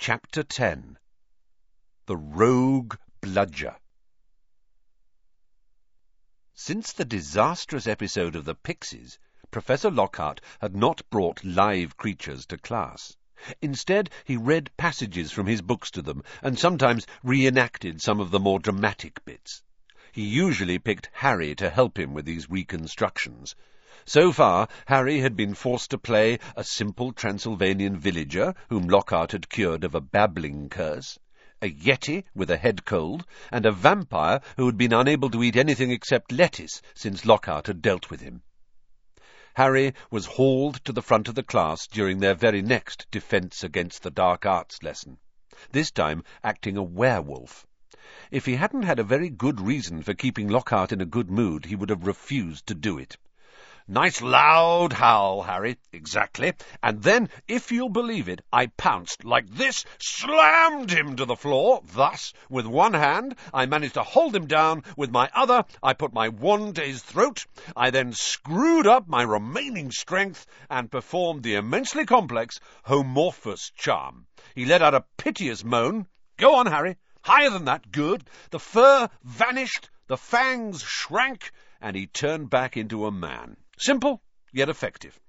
Chapter 10 The Rogue Bludger Since the disastrous episode of the Pixies, Professor Lockhart had not brought live creatures to class. Instead, he read passages from his books to them, and sometimes reenacted some of the more dramatic bits. He usually picked Harry to help him with these reconstructions. So far, Harry had been forced to play a simple Transylvanian villager whom Lockhart had cured of a babbling curse, a yeti with a head cold, and a vampire who had been unable to eat anything except lettuce since Lockhart had dealt with him. Harry was hauled to the front of the class during their very next Defence Against the Dark Arts lesson, this time acting a werewolf. If he hadn't had a very good reason for keeping Lockhart in a good mood, he would have refused to do it. Nice loud howl, Harry. Exactly. And then, if you'll believe it, I pounced like this, slammed him to the floor. Thus, with one hand, I managed to hold him down. With my other, I put my wand to his throat. I then screwed up my remaining strength and performed the immensely complex Homorphus charm. He let out a piteous moan. Go on, Harry. Higher than that. Good. The fur vanished, the fangs shrank, and he turned back into a man. Simple, yet effective.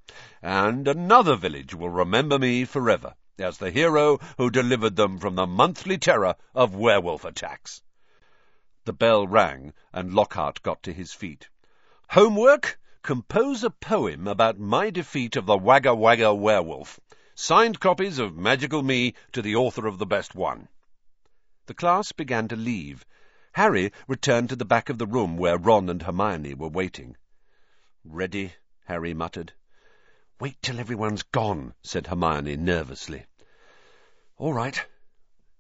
And another village will remember me forever as the hero who delivered them from the monthly terror of werewolf attacks. The bell rang, and Lockhart got to his feet. Homework? Compose a poem about my defeat of the Wagga Wagga werewolf. Signed copies of Magical Me to the author of the best one. The class began to leave. Harry returned to the back of the room where Ron and Hermione were waiting. Ready, Harry muttered. Wait till everyone's gone, said Hermione nervously. All right.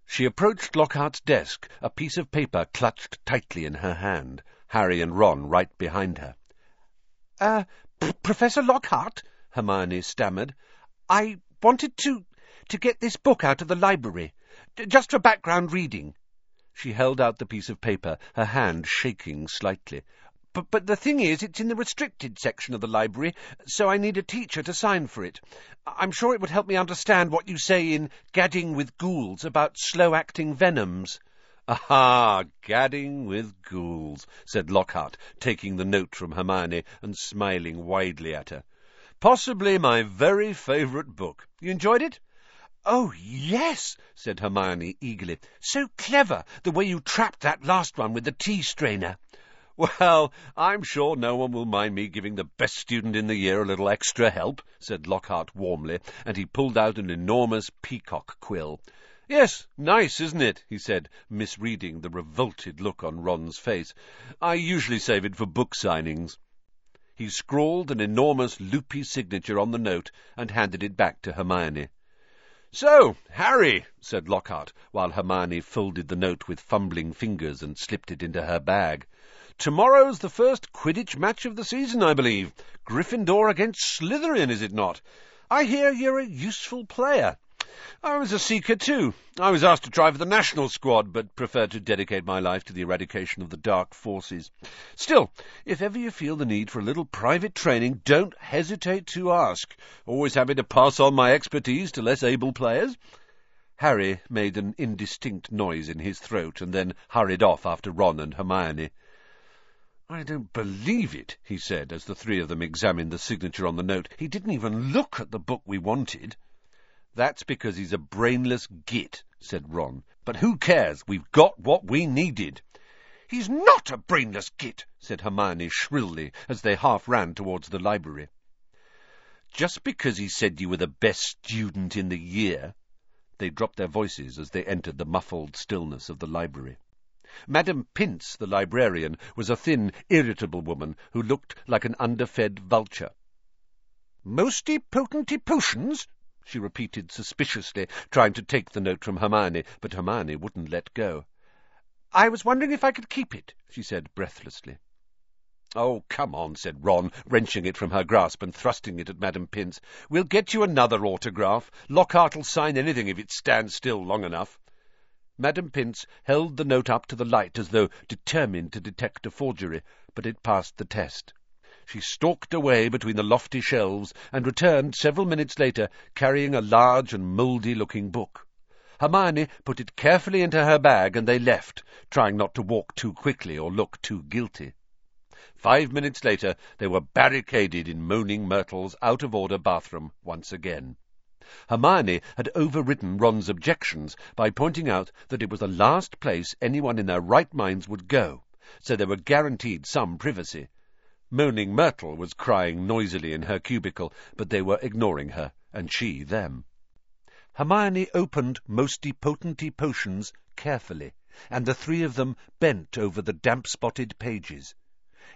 She approached Lockhart's desk, a piece of paper clutched tightly in her hand, Harry and Ron right behind her. Uh, P Professor Lockhart, Hermione stammered. I wanted to to get this book out of the library, just for background reading. She held out the piece of paper, her hand shaking slightly. But, but the thing is, it's in the restricted section of the library, so I need a teacher to sign for it. I'm sure it would help me understand what you say in Gadding with Ghouls about slow-acting venoms. Aha, gadding with ghouls, said Lockhart, taking the note from Hermione and smiling widely at her. Possibly my very favourite book. You enjoyed it? Oh, yes, said Hermione eagerly. So clever, the way you trapped that last one with the tea strainer. Well, I'm sure no one will mind me giving the best student in the year a little extra help, said Lockhart warmly, and he pulled out an enormous peacock quill. Yes, nice, isn't it? he said, misreading the revolted look on Ron's face. I usually save it for book signings. He scrawled an enormous loopy signature on the note and handed it back to Hermione. So, Harry, said Lockhart, while Hermione folded the note with fumbling fingers and slipped it into her bag. Tomorrow's the first Quidditch match of the season, I believe. Gryffindor against Slytherin, is it not? I hear you're a useful player. I was a seeker, too. I was asked to try for the national squad, but preferred to dedicate my life to the eradication of the dark forces. Still, if ever you feel the need for a little private training, don't hesitate to ask. Always happy to pass on my expertise to less able players. Harry made an indistinct noise in his throat, and then hurried off after Ron and Hermione. I don't believe it, he said, as the three of them examined the signature on the note. He didn't even look at the book we wanted. That's because he's a brainless git, said Ron. But who cares? We've got what we needed. He's not a brainless git, said Hermione shrilly, as they half ran towards the library. Just because he said you were the best student in the year. They dropped their voices as they entered the muffled stillness of the library. Madame Pince, the librarian, was a thin, irritable woman who looked like an underfed vulture. Moste Potente Potions? she repeated suspiciously, trying to take the note from Hermione, but Hermione wouldn't let go. I was wondering if I could keep it, she said breathlessly. Oh, come on, said Ron, wrenching it from her grasp and thrusting it at Madame Pince. We'll get you another autograph. Lockhart'll sign anything if it stands still long enough. Madame Pince held the note up to the light as though determined to detect a forgery, but it passed the test. She stalked away between the lofty shelves and returned several minutes later carrying a large and mouldy-looking book. Hermione put it carefully into her bag and they left, trying not to walk too quickly or look too guilty. Five minutes later, they were barricaded in Moaning Myrtle's out-of-order bathroom once again. Hermione had overridden Ron's objections by pointing out that it was the last place anyone in their right minds would go, so they were guaranteed some privacy. Moaning Myrtle was crying noisily in her cubicle, but they were ignoring her, and she them. Hermione opened Moste Potente Potions carefully, and the three of them bent over the damp-spotted pages.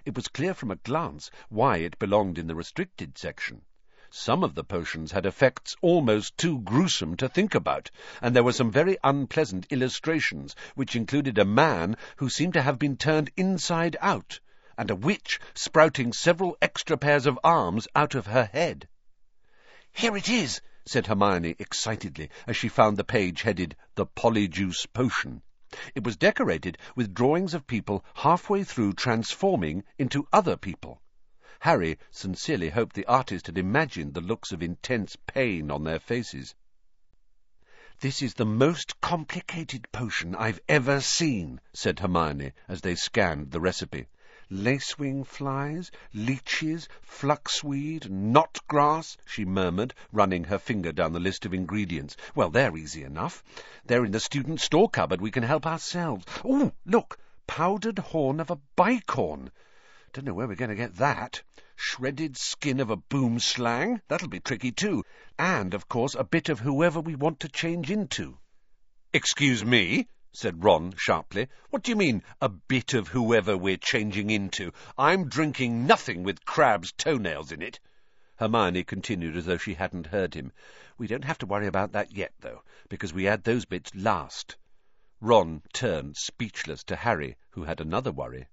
It was clear from a glance why it belonged in the restricted section. Some of the potions had effects almost too gruesome to think about, and there were some very unpleasant illustrations, which included a man who seemed to have been turned inside out, and a witch sprouting several extra pairs of arms out of her head. Here it is, said Hermione excitedly as she found the page headed The Polyjuice Potion. It was decorated with drawings of people halfway through transforming into other people. Harry sincerely hoped the artist had imagined the looks of intense pain on their faces. This is the most complicated potion I've ever seen, said Hermione as they scanned the recipe lacewing flies, leeches, fluxweed, knotgrass, she murmured, running her finger down the list of ingredients. Well, they're easy enough. They're in the student store cupboard. We can help ourselves. Oh, look! Powdered horn of a bicorn. Don't know where we're going to get that. Shredded skin of a boomslang? That'll be tricky, too. And, of course, a bit of whoever we want to change into. Excuse me, said Ron sharply. What do you mean, a bit of whoever we're changing into? I'm drinking nothing with crab's toenails in it. Hermione continued as though she hadn't heard him. We don't have to worry about that yet, though, because we add those bits last. Ron turned, speechless, to Harry, who had another worry.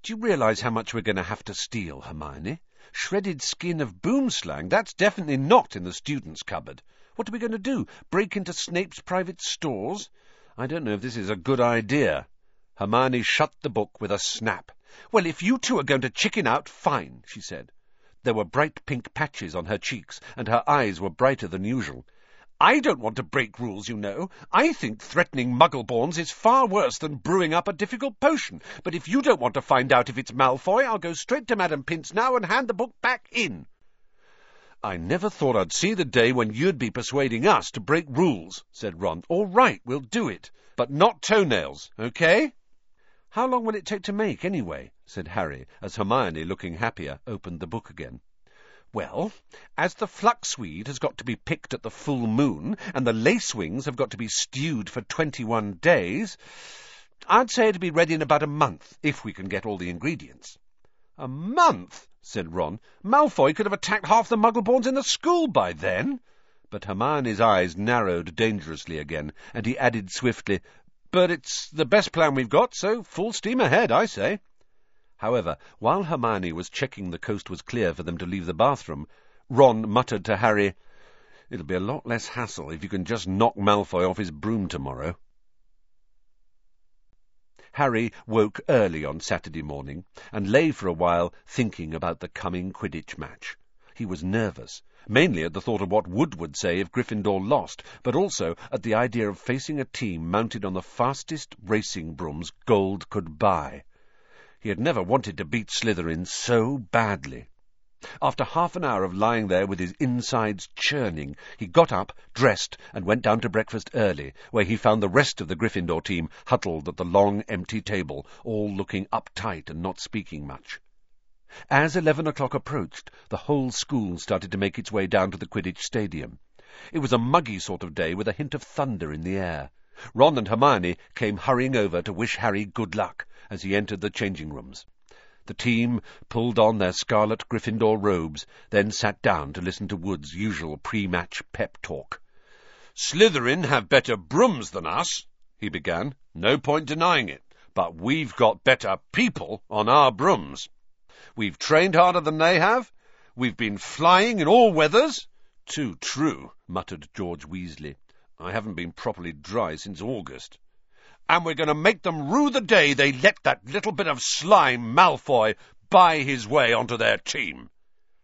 Do you realize how much we're going to have to steal, Hermione? Shredded skin of boomslang, that's definitely not in the student's cupboard. What are we going to do? Break into Snape's private stores? I don't know if this is a good idea. Hermione shut the book with a snap. Well, if you two are going to chicken out, fine, she said. There were bright pink patches on her cheeks, and her eyes were brighter than usual. I don't want to break rules, you know. I think threatening Muggleborns is far worse than brewing up a difficult potion. But if you don't want to find out if it's Malfoy, I'll go straight to Madam Pince now and hand the book back in. I never thought I'd see the day when you'd be persuading us to break rules, said Ron. All right, we'll do it. But not toenails, okay? How long will it take to make, anyway? said Harry, as Hermione, looking happier, opened the book again. Well, as the fluxweed has got to be picked at the full moon, and the lacewings have got to be stewed for twenty-one days, I'd say it'd be ready in about a month, if we can get all the ingredients. A month? said Ron. Malfoy could have attacked half the Muggleborns in the school by then. But Hermione's eyes narrowed dangerously again, and he added swiftly, But it's the best plan we've got, so full steam ahead, I say. However, while Hermione was checking the coast was clear for them to leave the bathroom, Ron muttered to Harry, It'll be a lot less hassle if you can just knock Malfoy off his broom tomorrow. Harry woke early on Saturday morning and lay for a while thinking about the coming Quidditch match. He was nervous, mainly at the thought of what Wood would say if Gryffindor lost, but also at the idea of facing a team mounted on the fastest racing brooms gold could buy. He had never wanted to beat Slytherin so badly. After half an hour of lying there with his insides churning, he got up, dressed, and went down to breakfast early, where he found the rest of the Gryffindor team huddled at the long, empty table, all looking uptight and not speaking much. As eleven o'clock approached, the whole school started to make its way down to the Quidditch Stadium. It was a muggy sort of day with a hint of thunder in the air. Ron and Hermione came hurrying over to wish Harry good luck as he entered the changing rooms. The team pulled on their scarlet Gryffindor robes, then sat down to listen to Wood's usual pre-match pep talk. Slytherin have better brooms than us, he began. No point denying it. But we've got better people on our brooms. We've trained harder than they have. We've been flying in all weathers. Too true, muttered George Weasley. I haven't been properly dry since August and we're going to make them rue the day they let that little bit of slime Malfoy buy his way onto their team.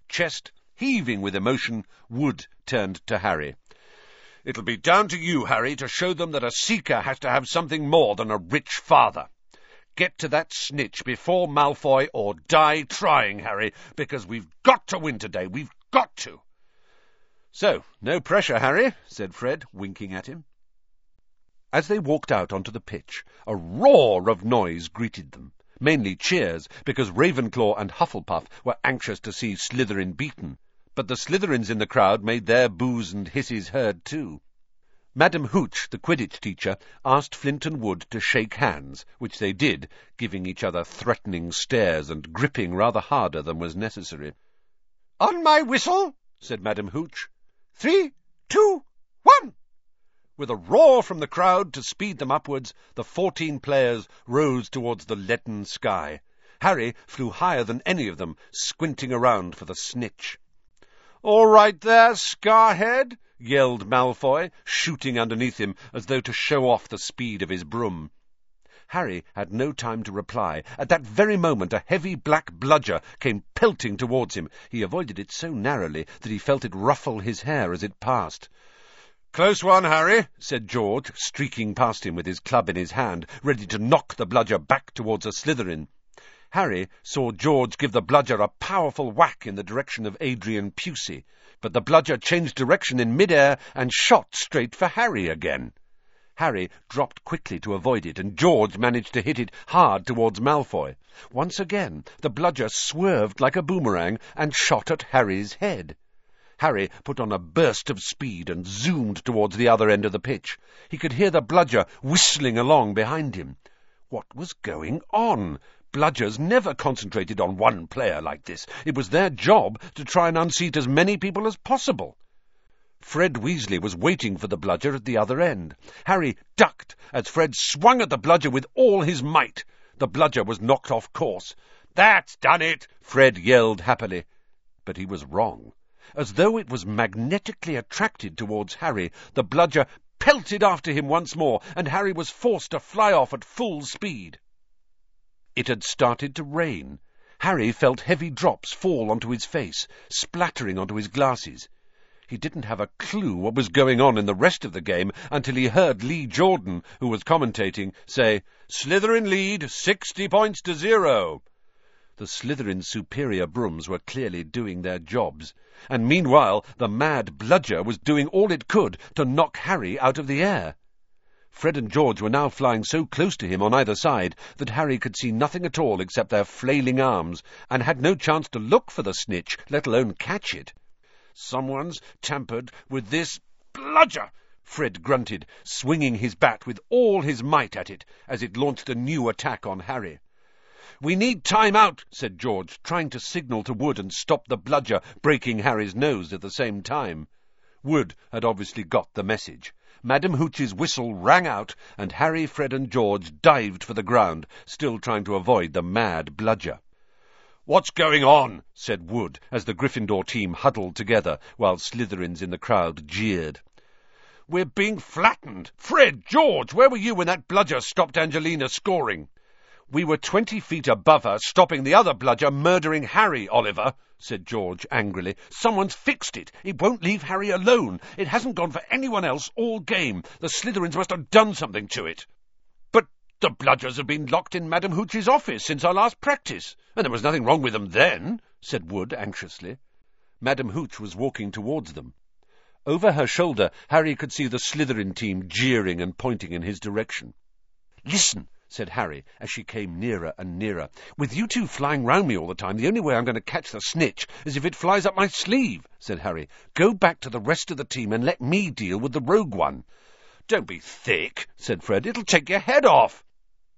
Chest heaving with emotion, Wood turned to Harry. It'll be down to you, Harry, to show them that a seeker has to have something more than a rich father. Get to that snitch before Malfoy or die trying, Harry, because we've got to win today. We've got to. So, no pressure, Harry, said Fred, winking at him. As they walked out onto the pitch, a roar of noise greeted them, mainly cheers, because Ravenclaw and Hufflepuff were anxious to see Slytherin beaten, but the Slytherins in the crowd made their boos and hisses heard too. Madam Hooch, the Quidditch teacher, asked Flint and Wood to shake hands, which they did, giving each other threatening stares and gripping rather harder than was necessary. On my whistle, said Madam Hooch. Three, two, one! With a roar from the crowd to speed them upwards, the fourteen players rose towards the leaden sky. Harry flew higher than any of them, squinting around for the snitch. All right there, Scarhead, yelled Malfoy, shooting underneath him as though to show off the speed of his broom. Harry had no time to reply. At that very moment a heavy black bludger came pelting towards him. He avoided it so narrowly that he felt it ruffle his hair as it passed. Close one, Harry, said George, streaking past him with his club in his hand, ready to knock the bludger back towards a Slytherin. Harry saw George give the bludger a powerful whack in the direction of Adrian Pusey, but the bludger changed direction in mid-air and shot straight for Harry again. Harry dropped quickly to avoid it, and George managed to hit it hard towards Malfoy. Once again, the bludger swerved like a boomerang and shot at Harry's head. Harry put on a burst of speed and zoomed towards the other end of the pitch. He could hear the bludger whistling along behind him. What was going on? Bludgers never concentrated on one player like this. It was their job to try and unseat as many people as possible. Fred Weasley was waiting for the bludger at the other end. Harry ducked as Fred swung at the bludger with all his might. The bludger was knocked off course. That's done it, Fred yelled happily. But he was wrong. As though it was magnetically attracted towards Harry, the bludger pelted after him once more, and Harry was forced to fly off at full speed. It had started to rain. Harry felt heavy drops fall onto his face, splattering onto his glasses. He didn't have a clue what was going on in the rest of the game until he heard Lee Jordan, who was commentating, say, Slytherin lead, sixty points to zero. The Slytherin's superior brooms were clearly doing their jobs, and meanwhile the mad bludger was doing all it could to knock Harry out of the air. Fred and George were now flying so close to him on either side that Harry could see nothing at all except their flailing arms, and had no chance to look for the snitch, let alone catch it. Someone's tampered with this bludger, Fred grunted, swinging his bat with all his might at it as it launched a new attack on Harry. We need time out, said George, trying to signal to Wood and stop the bludger breaking Harry's nose at the same time. Wood had obviously got the message. Madam Hooch's whistle rang out, and Harry, Fred, and George dived for the ground, still trying to avoid the mad bludger. What's going on? said Wood, as the Gryffindor team huddled together, while Slytherins in the crowd jeered. We're being flattened. Fred, George, where were you when that bludger stopped Angelina scoring? We were twenty feet above her, stopping the other bludger murdering Harry, Oliver, said George angrily. Someone's fixed it. It won't leave Harry alone. It hasn't gone for anyone else all game. The Slytherins must have done something to it. But the bludgers have been locked in Madame Hooch's office since our last practice, and there was nothing wrong with them then, said Wood anxiously. Madame Hooch was walking towards them. Over her shoulder, Harry could see the Slytherin team jeering and pointing in his direction. Listen, said Harry, as she came nearer and nearer. With you two flying round me all the time, the only way I'm going to catch the snitch is if it flies up my sleeve, said Harry. Go back to the rest of the team and let me deal with the rogue one. Don't be thick, said Fred. It'll take your head off.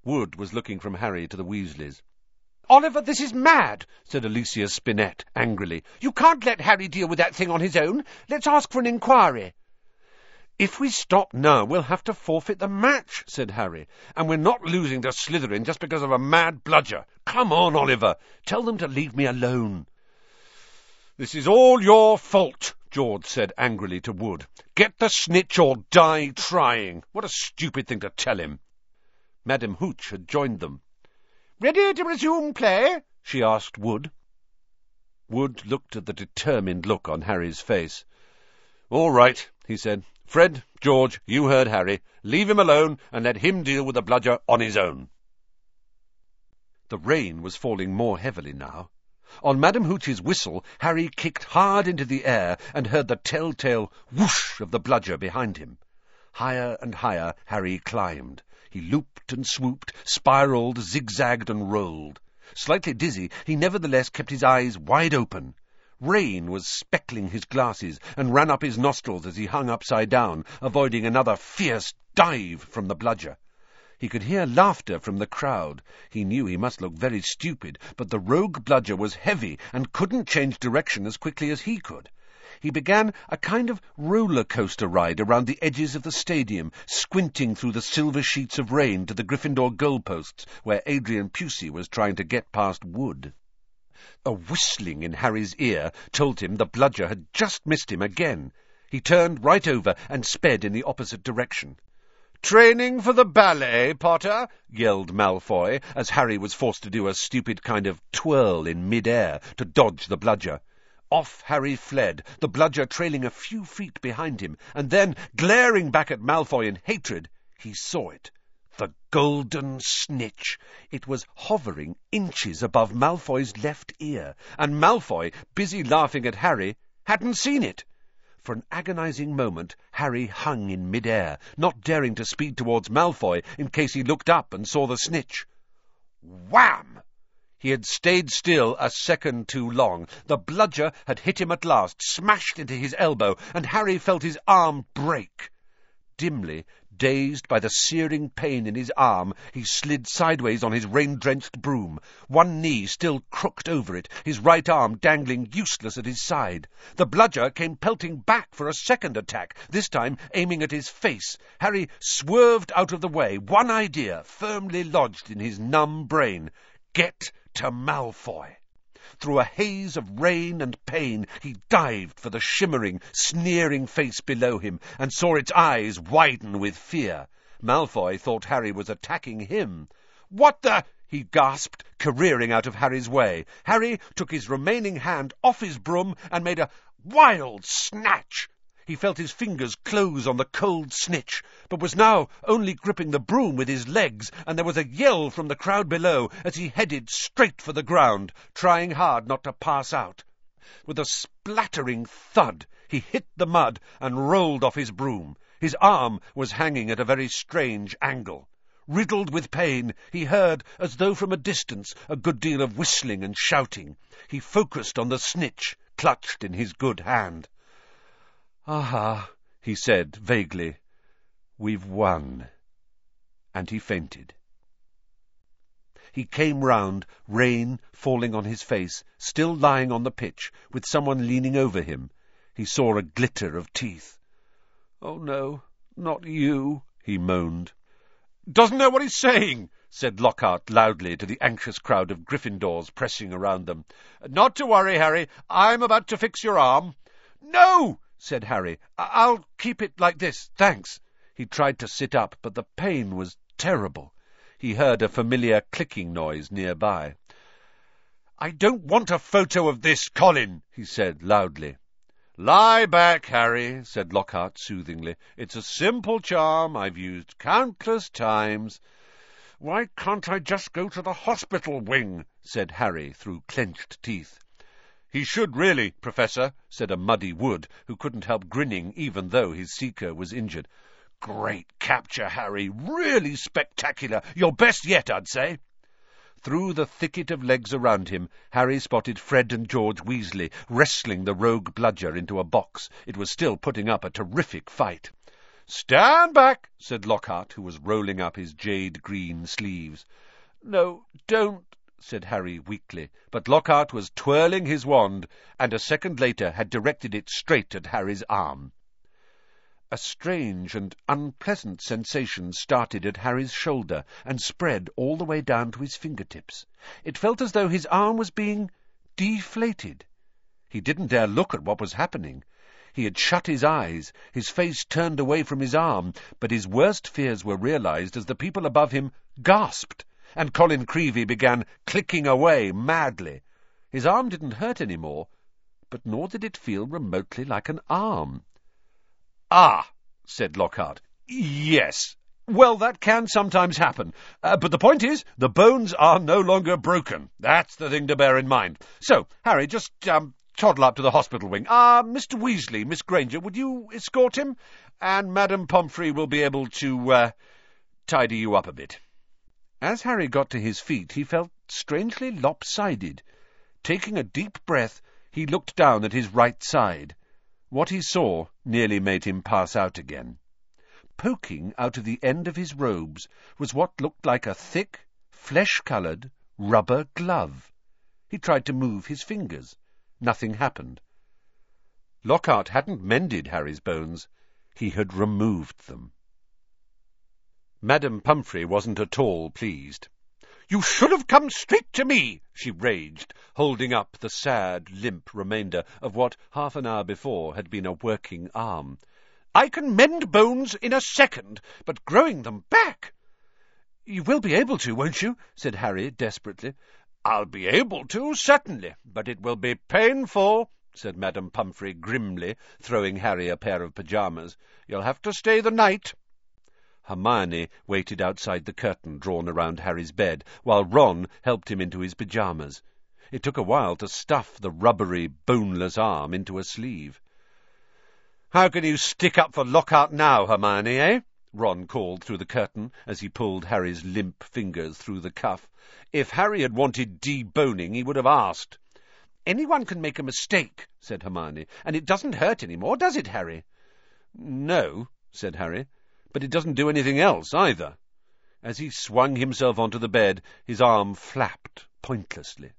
Wood was looking from Harry to the Weasleys. Oliver, this is mad, said Alicia Spinnet angrily. You can't let Harry deal with that thing on his own. Let's ask for an inquiry. If we stop now, we'll have to forfeit the match, said Harry, and we're not losing to Slytherin just because of a mad bludger. Come on, Oliver, tell them to leave me alone. This is all your fault, George said angrily to Wood. Get the snitch or die trying. What a stupid thing to tell him. Madam Hooch had joined them. Ready to resume play? she asked Wood. Wood looked at the determined look on Harry's face. All right, he said. Fred, George, you heard Harry. Leave him alone and let him deal with the bludger on his own. The rain was falling more heavily now. On Madame Hooch's whistle, Harry kicked hard into the air and heard the telltale whoosh of the bludger behind him. Higher and higher Harry climbed. He looped and swooped, spiraled, zigzagged and rolled. Slightly dizzy, he nevertheless kept his eyes wide open. Rain was speckling his glasses and ran up his nostrils as he hung upside down, avoiding another fierce dive from the bludger. He could hear laughter from the crowd. He knew he must look very stupid, but the rogue bludger was heavy and couldn't change direction as quickly as he could. He began a kind of roller coaster ride around the edges of the stadium, squinting through the silver sheets of rain to the Gryffindor goalposts, where Adrian Pusey was trying to get past Wood. A whistling in Harry's ear told him the bludger had just missed him again. He turned right over and sped in the opposite direction. Training for the ballet, Potter? yelled Malfoy, as Harry was forced to do a stupid kind of twirl in mid-air to dodge the bludger. Off Harry fled, the bludger trailing a few feet behind him, and then, glaring back at Malfoy in hatred, he saw it. The golden snitch! It was hovering inches above Malfoy's left ear, and Malfoy, busy laughing at Harry, hadn't seen it. For an agonizing moment, Harry hung in mid-air, not daring to speed towards Malfoy in case he looked up and saw the snitch. Wham! He had stayed still a second too long. The bludger had hit him at last, smashed into his elbow, and Harry felt his arm break. Dimly, Dazed by the searing pain in his arm, he slid sideways on his rain-drenched broom, one knee still crooked over it, his right arm dangling useless at his side. The bludger came pelting back for a second attack, this time aiming at his face. Harry swerved out of the way, one idea firmly lodged in his numb brain. Get to Malfoy. Through a haze of rain and pain, he dived for the shimmering, sneering face below him, and saw its eyes widen with fear. Malfoy thought Harry was attacking him. What the? he gasped, careering out of Harry's way. Harry took his remaining hand off his broom and made a wild snatch. He felt his fingers close on the cold snitch, but was now only gripping the broom with his legs, and there was a yell from the crowd below as he headed straight for the ground, trying hard not to pass out. With a splattering thud, he hit the mud and rolled off his broom. His arm was hanging at a very strange angle. Riddled with pain, he heard, as though from a distance, a good deal of whistling and shouting. He focused on the snitch, clutched in his good hand. Aha, he said vaguely. We've won. And he fainted. He came round, rain falling on his face, still lying on the pitch, with someone leaning over him. He saw a glitter of teeth. Oh, no, not you, he moaned. Doesn't know what he's saying, said Lockhart loudly to the anxious crowd of Gryffindors pressing around them. Not to worry, Harry. I'm about to fix your arm. No! Said Harry. I'll keep it like this, thanks. He tried to sit up, but the pain was terrible. He heard a familiar clicking noise nearby. I don't want a photo of this, Colin, he said loudly. Lie back, Harry, said Lockhart soothingly. It's a simple charm I've used countless times. Why can't I just go to the hospital wing? said Harry through clenched teeth. He should really, Professor, said a muddy Wood, who couldn't help grinning even though his seeker was injured. Great capture, Harry. Really spectacular. Your best yet, I'd say. Through the thicket of legs around him, Harry spotted Fred and George Weasley wrestling the rogue bludger into a box. It was still putting up a terrific fight. Stand back, said Lockhart, who was rolling up his jade-green sleeves. No, don't, said Harry weakly, but Lockhart was twirling his wand, and a second later had directed it straight at Harry's arm. A strange and unpleasant sensation started at Harry's shoulder and spread all the way down to his fingertips. It felt as though his arm was being deflated. He didn't dare look at what was happening. He had shut his eyes, his face turned away from his arm, but his worst fears were realized as the people above him gasped and Colin Creevey began clicking away madly. His arm didn't hurt any more, but nor did it feel remotely like an arm. Ah, said Lockhart. Yes. Well, that can sometimes happen. Uh, but the point is, the bones are no longer broken. That's the thing to bear in mind. So, Harry, just um, toddle up to the hospital wing. Ah, uh, Mr. Weasley, Miss Granger, would you escort him? And Madame Pomfrey will be able to uh, tidy you up a bit. As Harry got to his feet, he felt strangely lopsided. Taking a deep breath, he looked down at his right side. What he saw nearly made him pass out again. Poking out of the end of his robes was what looked like a thick, flesh-coloured rubber glove. He tried to move his fingers. Nothing happened. Lockhart hadn't mended Harry's bones. He had removed them. Madame Pomfrey wasn't at all pleased. You should have come straight to me, she raged, holding up the sad, limp remainder of what half an hour before had been a working arm. I can mend bones in a second, but growing them back... You will be able to, won't you? said Harry desperately. I'll be able to, certainly, but it will be painful, said Madame Pomfrey grimly, throwing Harry a pair of pyjamas. You'll have to stay the night. Hermione waited outside the curtain drawn around Harry's bed, while Ron helped him into his pyjamas. It took a while to stuff the rubbery, boneless arm into a sleeve. How can you stick up for Lockhart now, Hermione, eh? Ron called through the curtain as he pulled Harry's limp fingers through the cuff. If Harry had wanted deboning, he would have asked. Anyone can make a mistake, said Hermione, and it doesn't hurt any more, does it, Harry? No, said Harry but it doesn't do anything else either. As he swung himself onto the bed, his arm flapped pointlessly.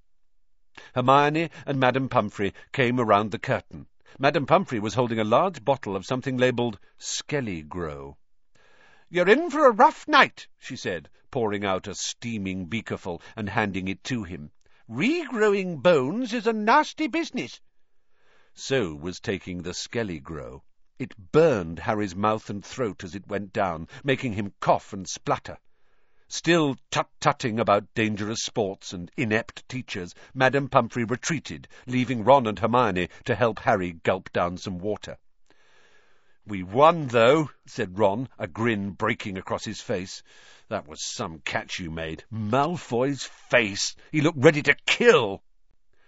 Hermione and Madame Pomfrey came around the curtain. Madame Pomfrey was holding a large bottle of something labelled Skelly-Grow. You're in for a rough night, she said, pouring out a steaming beakerful and handing it to him. Regrowing bones is a nasty business. So was taking the Skelly-Grow. It burned Harry's mouth and throat as it went down, making him cough and splutter. Still tut-tutting about dangerous sports and inept teachers, Madame Pomfrey retreated, leaving Ron and Hermione to help Harry gulp down some water. We won, though, said Ron, a grin breaking across his face. That was some catch you made. Malfoy's face! He looked ready to kill!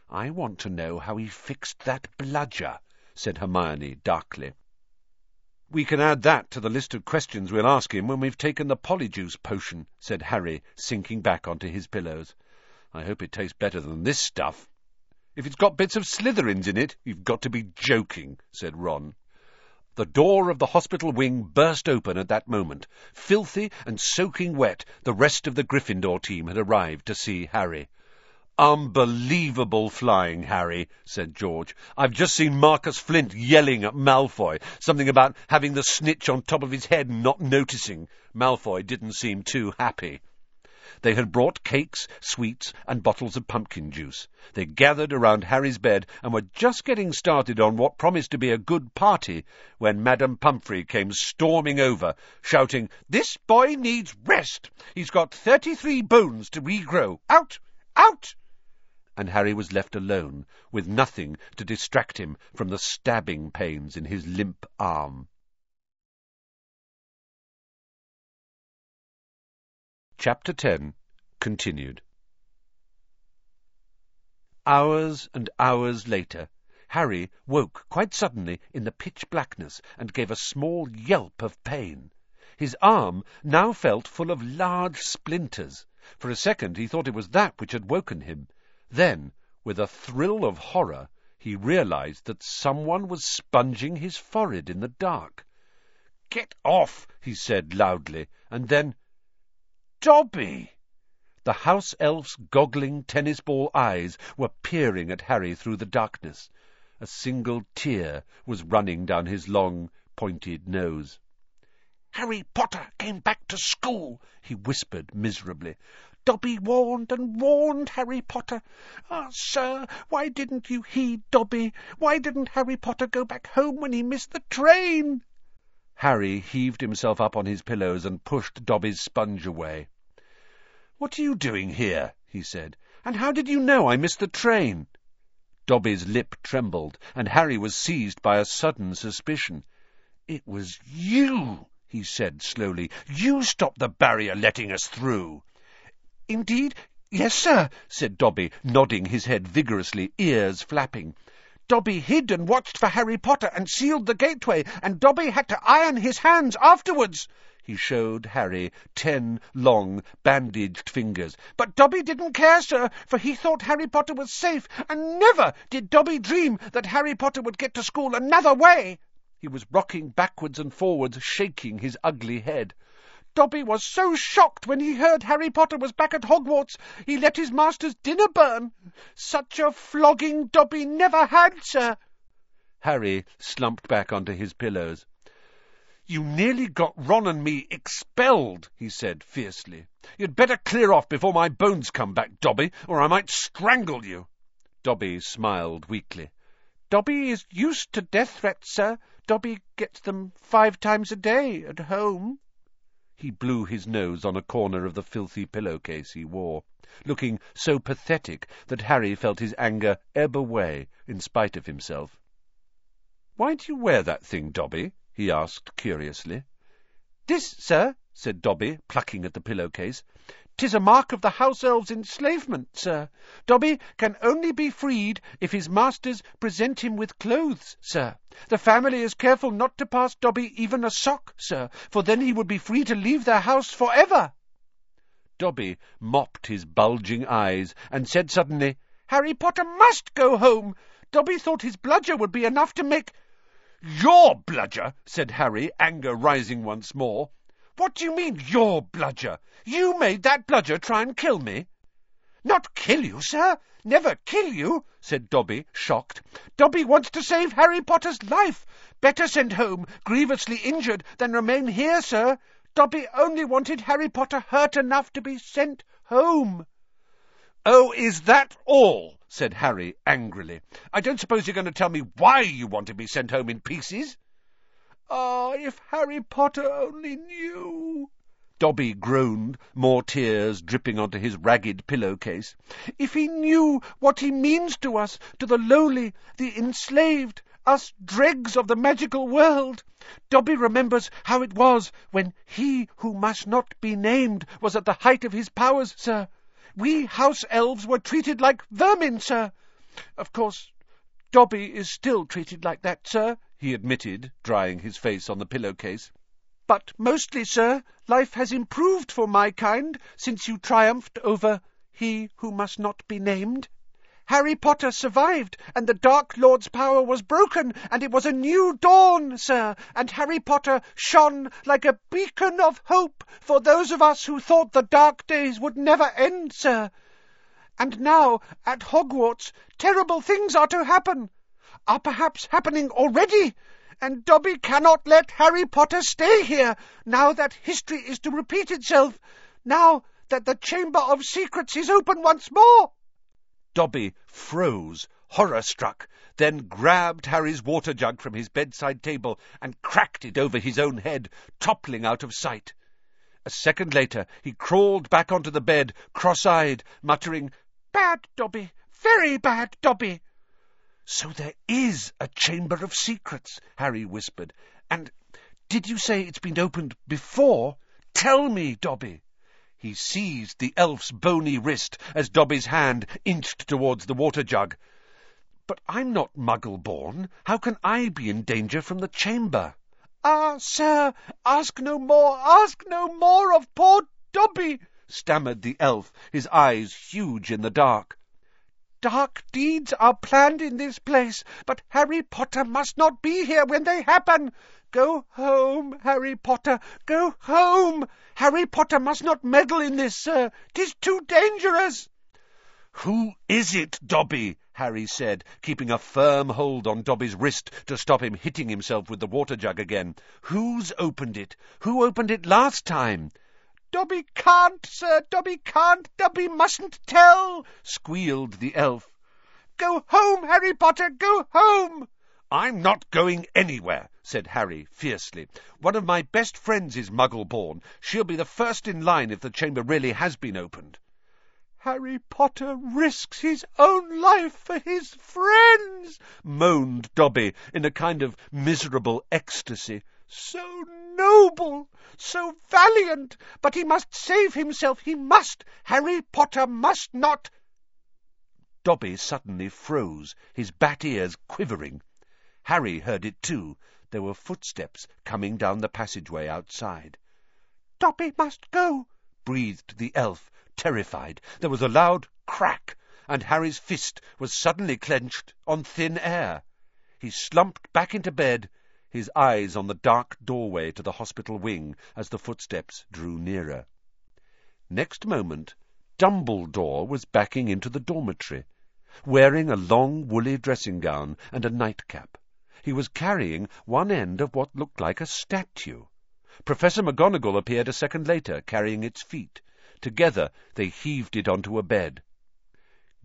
I want to know how he fixed that bludger, said Hermione darkly. We can add that to the list of questions we'll ask him when we've taken the polyjuice potion, said Harry, sinking back onto his pillows. I hope it tastes better than this stuff. If it's got bits of Slytherins in it, you've got to be joking, said Ron. The door of the hospital wing burst open at that moment. Filthy and soaking wet, the rest of the Gryffindor team had arrived to see Harry. Unbelievable flying, Harry, said George. I've just seen Marcus Flint yelling at Malfoy, something about having the snitch on top of his head and not noticing. Malfoy didn't seem too happy. They had brought cakes, sweets, and bottles of pumpkin juice. They gathered around Harry's bed and were just getting started on what promised to be a good party when Madame Pomfrey came storming over, shouting, This boy needs rest! He's got thirty-three bones to regrow! Out! Out! And Harry was left alone, with nothing to distract him from the stabbing pains in his limp arm. Chapter 10 Continued Hours and hours later, Harry woke quite suddenly in the pitch blackness and gave a small yelp of pain. His arm now felt full of large splinters. For a second he thought it was that which had woken him. Then, with a thrill of horror, he realized that someone was sponging his forehead in the dark. Get off, he said loudly, and then, Dobby! The house elf's goggling tennis ball eyes were peering at Harry through the darkness. A single tear was running down his long, pointed nose. Harry Potter came back to school, he whispered miserably. Dobby warned and warned Harry Potter. Ah, sir, why didn't you heed Dobby? Why didn't Harry Potter go back home when he missed the train? Harry heaved himself up on his pillows and pushed Dobby's sponge away. What are you doing here? he said. And how did you know I missed the train? Dobby's lip trembled, and Harry was seized by a sudden suspicion. It was you, he said slowly. You stopped the barrier letting us through. Indeed, yes, sir, said Dobby, nodding his head vigorously, ears flapping. Dobby hid and watched for Harry Potter and sealed the gateway, and Dobby had to iron his hands afterwards. He showed Harry ten long, bandaged fingers. But Dobby didn't care, sir, for he thought Harry Potter was safe, and never did Dobby dream that Harry Potter would get to school another way. He was rocking backwards and forwards, shaking his ugly head. Dobby was so shocked when he heard Harry Potter was back at Hogwarts, he let his master's dinner burn. Such a flogging Dobby never had, sir. Harry slumped back onto his pillows. You nearly got Ron and me expelled, he said fiercely. You'd better clear off before my bones come back, Dobby, or I might strangle you. Dobby smiled weakly. Dobby is used to death threats, sir. Dobby gets them five times a day at home. He blew his nose on a corner of the filthy pillowcase he wore, looking so pathetic that Harry felt his anger ebb away in spite of himself. Why do you wear that thing, Dobby? he asked curiously. This, sir, said Dobby, plucking at the pillowcase. Tis a mark of the house elves' enslavement, sir. Dobby can only be freed if his masters present him with clothes, sir. The family is careful not to pass Dobby even a sock, sir, for then he would be free to leave their house for ever. Dobby mopped his bulging eyes and said suddenly, Harry Potter must go home. Dobby thought his bludger would be enough to make... Your bludger, said Harry, anger rising once more. What do you mean, your bludger? You made that bludger try and kill me? Not kill you, sir. Never kill you, said Dobby, shocked. Dobby wants to save Harry Potter's life. Better send home, grievously injured, than remain here, sir. Dobby only wanted Harry Potter hurt enough to be sent home. Oh, is that all? said Harry angrily. I don't suppose you're going to tell me why you wanted to be sent home in pieces? Ah, if Harry Potter only knew! Dobby groaned, more tears dripping onto his ragged pillowcase. If he knew what he means to us, to the lowly, the enslaved, us dregs of the magical world. Dobby remembers how it was when he who must not be named was at the height of his powers, sir. We house elves were treated like vermin, sir. Of course, Dobby is still treated like that, sir, he admitted, drying his face on the pillowcase. But mostly, sir, life has improved for my kind since you triumphed over he who must not be named. Harry Potter survived, and the Dark Lord's power was broken, and it was a new dawn, sir, and Harry Potter shone like a beacon of hope for those of us who thought the dark days would never end, sir. And now, at Hogwarts, terrible things are to happen are perhaps happening already, and Dobby cannot let Harry Potter stay here, now that history is to repeat itself, now that the Chamber of Secrets is open once more. Dobby froze, horror-struck, then grabbed Harry's water jug from his bedside table and cracked it over his own head, toppling out of sight. A second later, he crawled back onto the bed, cross-eyed, muttering, Bad Dobby, very bad Dobby. So there is a Chamber of Secrets, Harry whispered. And did you say it's been opened before? Tell me, Dobby. He seized the elf's bony wrist as Dobby's hand inched towards the water jug. But I'm not muggle-born. How can I be in danger from the chamber? Ah, sir, ask no more, ask no more of poor Dobby, stammered the elf, his eyes huge in the dark. Dark deeds are planned in this place, but Harry Potter must not be here when they happen. Go home, Harry Potter, go home. Harry Potter must not meddle in this, sir. Tis too dangerous. Who is it, Dobby? Harry said, keeping a firm hold on Dobby's wrist to stop him hitting himself with the water jug again. Who's opened it? Who opened it last time? Dobby can't, sir, Dobby can't, Dobby mustn't tell, squealed the elf. Go home, Harry Potter, go home! I'm not going anywhere, said Harry fiercely. One of my best friends is muggle-born. She'll be the first in line if the chamber really has been opened. Harry Potter risks his own life for his friends, moaned Dobby in a kind of miserable ecstasy. So noble, so valiant, but he must save himself, he must. Harry Potter must not. Dobby suddenly froze, his bat ears quivering. Harry heard it too. There were footsteps coming down the passageway outside. Dobby must go, breathed the elf, terrified. There was a loud crack, and Harry's fist was suddenly clenched on thin air. He slumped back into bed his eyes on the dark doorway to the hospital wing as the footsteps drew nearer. Next moment, Dumbledore was backing into the dormitory, wearing a long woolly dressing gown and a nightcap. He was carrying one end of what looked like a statue. Professor McGonagall appeared a second later, carrying its feet. Together they heaved it onto a bed.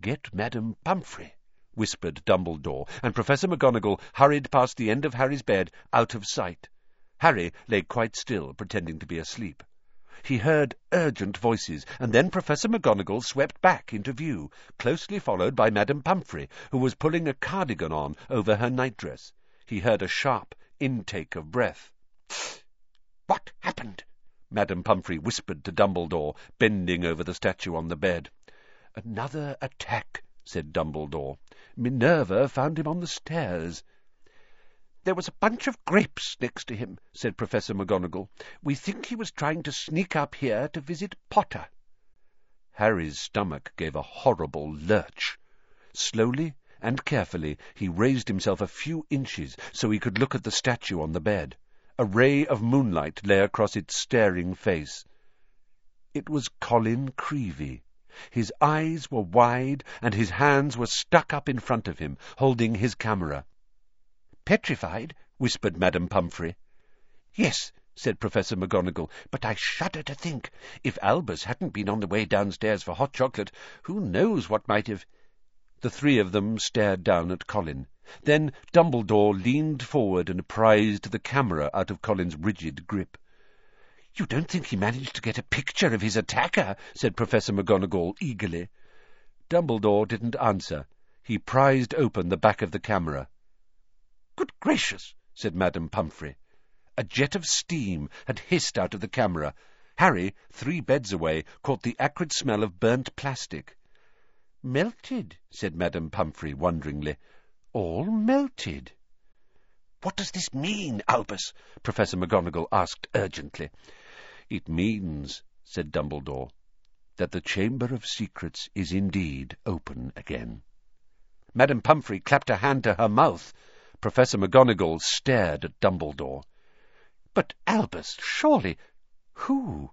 "Get Madame Pomfrey," whispered Dumbledore, and Professor McGonagall hurried past the end of Harry's bed, out of sight. Harry lay quite still, pretending to be asleep. He heard urgent voices, and then Professor McGonagall swept back into view, closely followed by Madame Pomfrey, who was pulling a cardigan on over her nightdress. He heard a sharp intake of breath. What happened? Madame Pomfrey whispered to Dumbledore, bending over the statue on the bed. Another attack, said Dumbledore. Minerva found him on the stairs. There was a bunch of grapes next to him, said Professor McGonagall. We think he was trying to sneak up here to visit Potter. Harry's stomach gave a horrible lurch. Slowly and carefully he raised himself a few inches so he could look at the statue on the bed. A ray of moonlight lay across its staring face. It was Colin Creevey. His eyes were wide, and his hands were stuck up in front of him, holding his camera. "Petrified?" whispered Madame Pomfrey. "Yes," said Professor McGonagall, "but I shudder to think. If Albus hadn't been on the way downstairs for hot chocolate, who knows what might have—" The three of them stared down at Colin. Then Dumbledore leaned forward and prized the camera out of Colin's rigid grip. "You don't think he managed to get a picture of his attacker?" said Professor McGonagall eagerly. Dumbledore didn't answer. He prized open the back of the camera. "Good gracious!" said Madame Pomfrey. A jet of steam had hissed out of the camera. Harry, three beds away, caught the acrid smell of burnt plastic. "Melted," said Madame Pomfrey wonderingly. "All melted." "What does this mean, Albus?" Professor McGonagall asked urgently. It means, said Dumbledore, that the Chamber of Secrets is indeed open again. Madame Pomfrey clapped a hand to her mouth. Professor McGonagall stared at Dumbledore. But, Albus, surely... Who?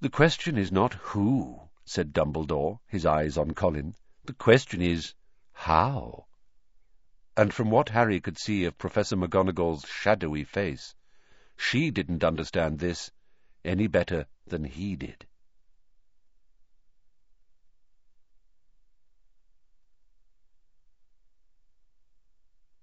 The question is not who, said Dumbledore, his eyes on Colin. The question is how. And from what Harry could see of Professor McGonagall's shadowy face, she didn't understand this any better than he did.